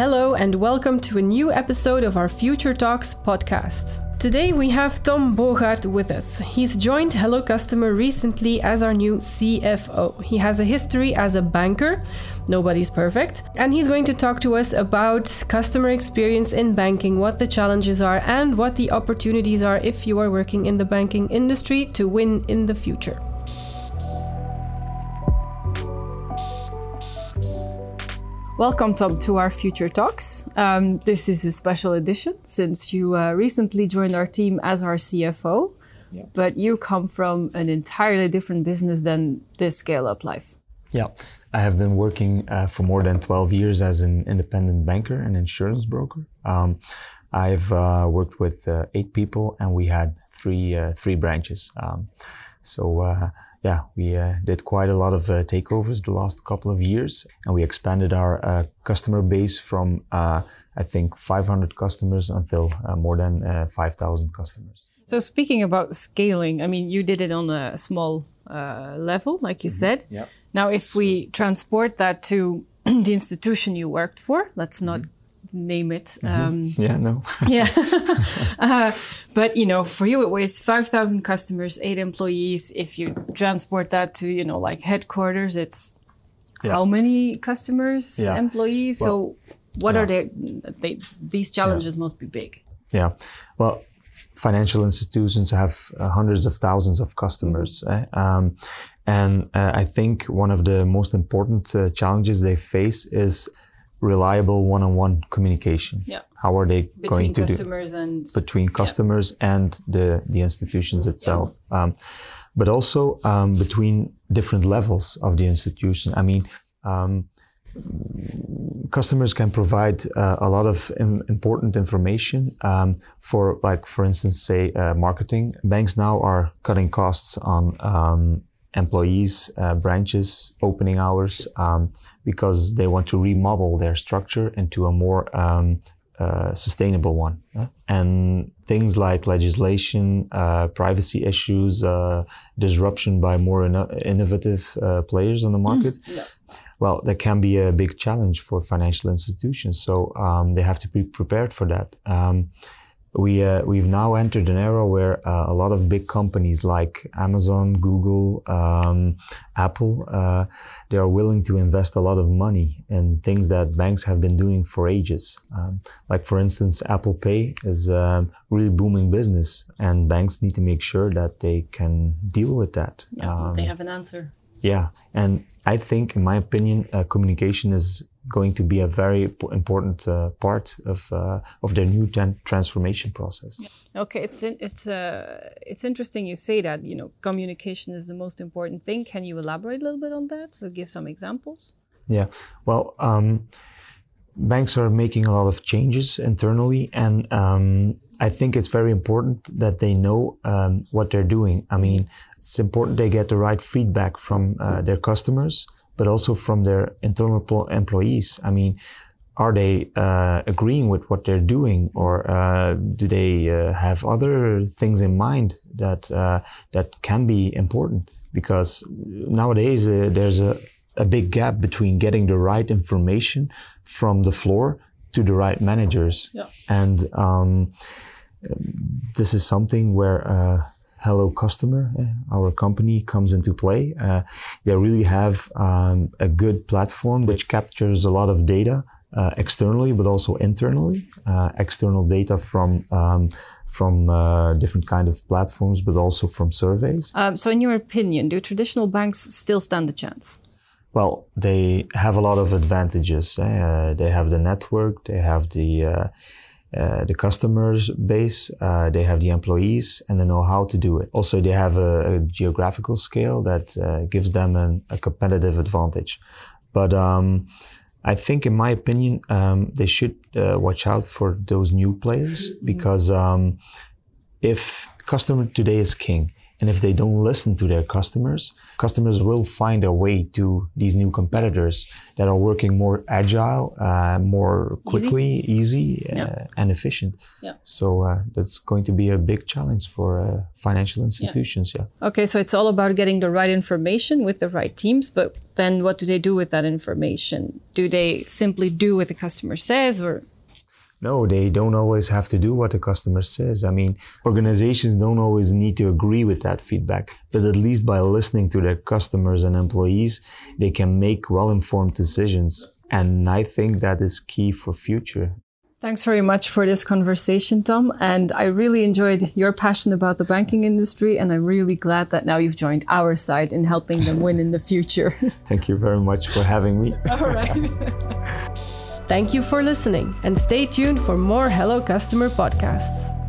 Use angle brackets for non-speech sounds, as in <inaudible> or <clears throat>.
Hello, and welcome to a new episode of our Future Talks podcast. Today we have Tom Bogaert with us. He's joined Hello Customer recently as our new CFO. He has a history as a banker, nobody's perfect, and he's going to talk to us about customer experience in banking, what the challenges are, and what the opportunities are if you are working in the banking industry to win in the future. Welcome, Tom, to our Future Talks. Um, this is a special edition since you uh, recently joined our team as our CFO, yeah. but you come from an entirely different business than this scale up life. Yeah, I have been working uh, for more than 12 years as an independent banker and insurance broker. Um, I've uh, worked with uh, eight people and we had three, uh, three branches. Um, so, uh, yeah, we uh, did quite a lot of uh, takeovers the last couple of years, and we expanded our uh, customer base from uh, I think 500 customers until uh, more than uh, 5,000 customers. So speaking about scaling, I mean, you did it on a small level, like you mm-hmm. said. Yeah. Now, if we transport that to <clears throat> the institution you worked for, let's not mm-hmm name it. Mm-hmm. Um, yeah, no. <laughs> yeah. <laughs> uh, but, you know, for you, it was 5,000 customers, eight employees. If you transport that to, you know, like headquarters, it's yeah. how many customers, yeah. employees? Well, so what yeah. are they, they, these challenges must be big. Yeah. Well, financial institutions have uh, hundreds of thousands of customers. Mm-hmm. Eh? Um, and uh, I think one of the most important uh, challenges they face is reliable one-on-one communication. Yeah. How are they between going to customers do and between customers yeah. and the the institutions itself, yeah. um, but also um, between different levels of the institution. I mean. Um, customers can provide uh, a lot of in, important information um, for like for instance say uh, marketing banks now are cutting costs on um, employees uh, branches opening hours um, because they want to remodel their structure into a more um, uh, sustainable one. Yeah? And things like legislation, uh, privacy issues, uh, disruption by more innovative uh, players on the market. Yeah. Well, that can be a big challenge for financial institutions. So um, they have to be prepared for that. Um, we uh, we've now entered an era where uh, a lot of big companies like Amazon, Google, um, Apple, uh, they are willing to invest a lot of money in things that banks have been doing for ages. Um, like for instance, Apple Pay is a really booming business, and banks need to make sure that they can deal with that. Yeah, um, they have an answer. Yeah, and I think, in my opinion, uh, communication is going to be a very important uh, part of uh, of their new transformation process. Okay, it's in, it's uh, it's interesting you say that. You know, communication is the most important thing. Can you elaborate a little bit on that? So give some examples. Yeah. Well. Um, banks are making a lot of changes internally, and um, I think it's very important that they know um, what they're doing. I mean, it's important they get the right feedback from uh, their customers but also from their internal employees. I mean, are they uh, agreeing with what they're doing, or uh, do they uh, have other things in mind that uh, that can be important? Because nowadays uh, there's a, a big gap between getting the right information from the floor to the right managers, yeah. and um, this is something where uh, hello customer eh, our company comes into play. Uh, they really have um, a good platform which captures a lot of data uh, externally but also internally uh, external data from um, from uh, different kind of platforms but also from surveys. Um, so in your opinion do traditional banks still stand a chance well they have a lot of advantages eh? they have the network they have the uh, uh, the customers base, uh, they have the employees, and they know how to do it. Also, they have a, a geographical scale that uh, gives them an, a competitive advantage. But um, I think, in my opinion, um, they should uh, watch out for those new players mm-hmm. because um, if customer today is king, And if they don't listen to their customers, customers will find a way to these new competitors that are working more agile, uh, more quickly, easy, easy uh, yeah. and efficient. Yeah. So uh, that's going to be a big challenge for uh, financial institutions. Yeah. yeah. Okay, so it's all about getting the right information with the right teams, but then what do they do with that information? Do they simply do what the customer says, or no, they don't always have to do what the customer says. I mean, organizations don't always need to agree with that feedback, but at least by listening to their customers and employees, they can make well informed decisions. And I think that is key for future. Thanks very much for this conversation, Tom. And I really enjoyed your passion about the banking industry. And I'm really glad that now you've joined our side in helping them win in the future. <laughs> Thank you very much for having me. <laughs> All right. <laughs> Thank you for listening and stay tuned for more Hello Customer podcasts.